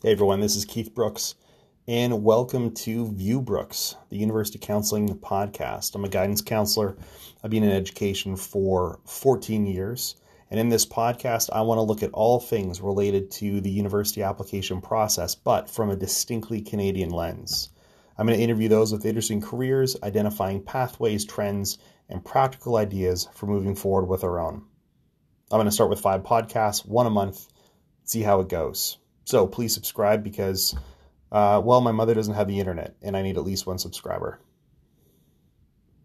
Hey everyone, this is Keith Brooks, and welcome to View Brooks, the University Counseling Podcast. I'm a guidance counselor. I've been in education for 14 years, and in this podcast, I want to look at all things related to the university application process, but from a distinctly Canadian lens. I'm going to interview those with interesting careers, identifying pathways, trends, and practical ideas for moving forward with our own. I'm going to start with five podcasts, one a month, see how it goes. So please subscribe because, uh, well, my mother doesn't have the internet and I need at least one subscriber.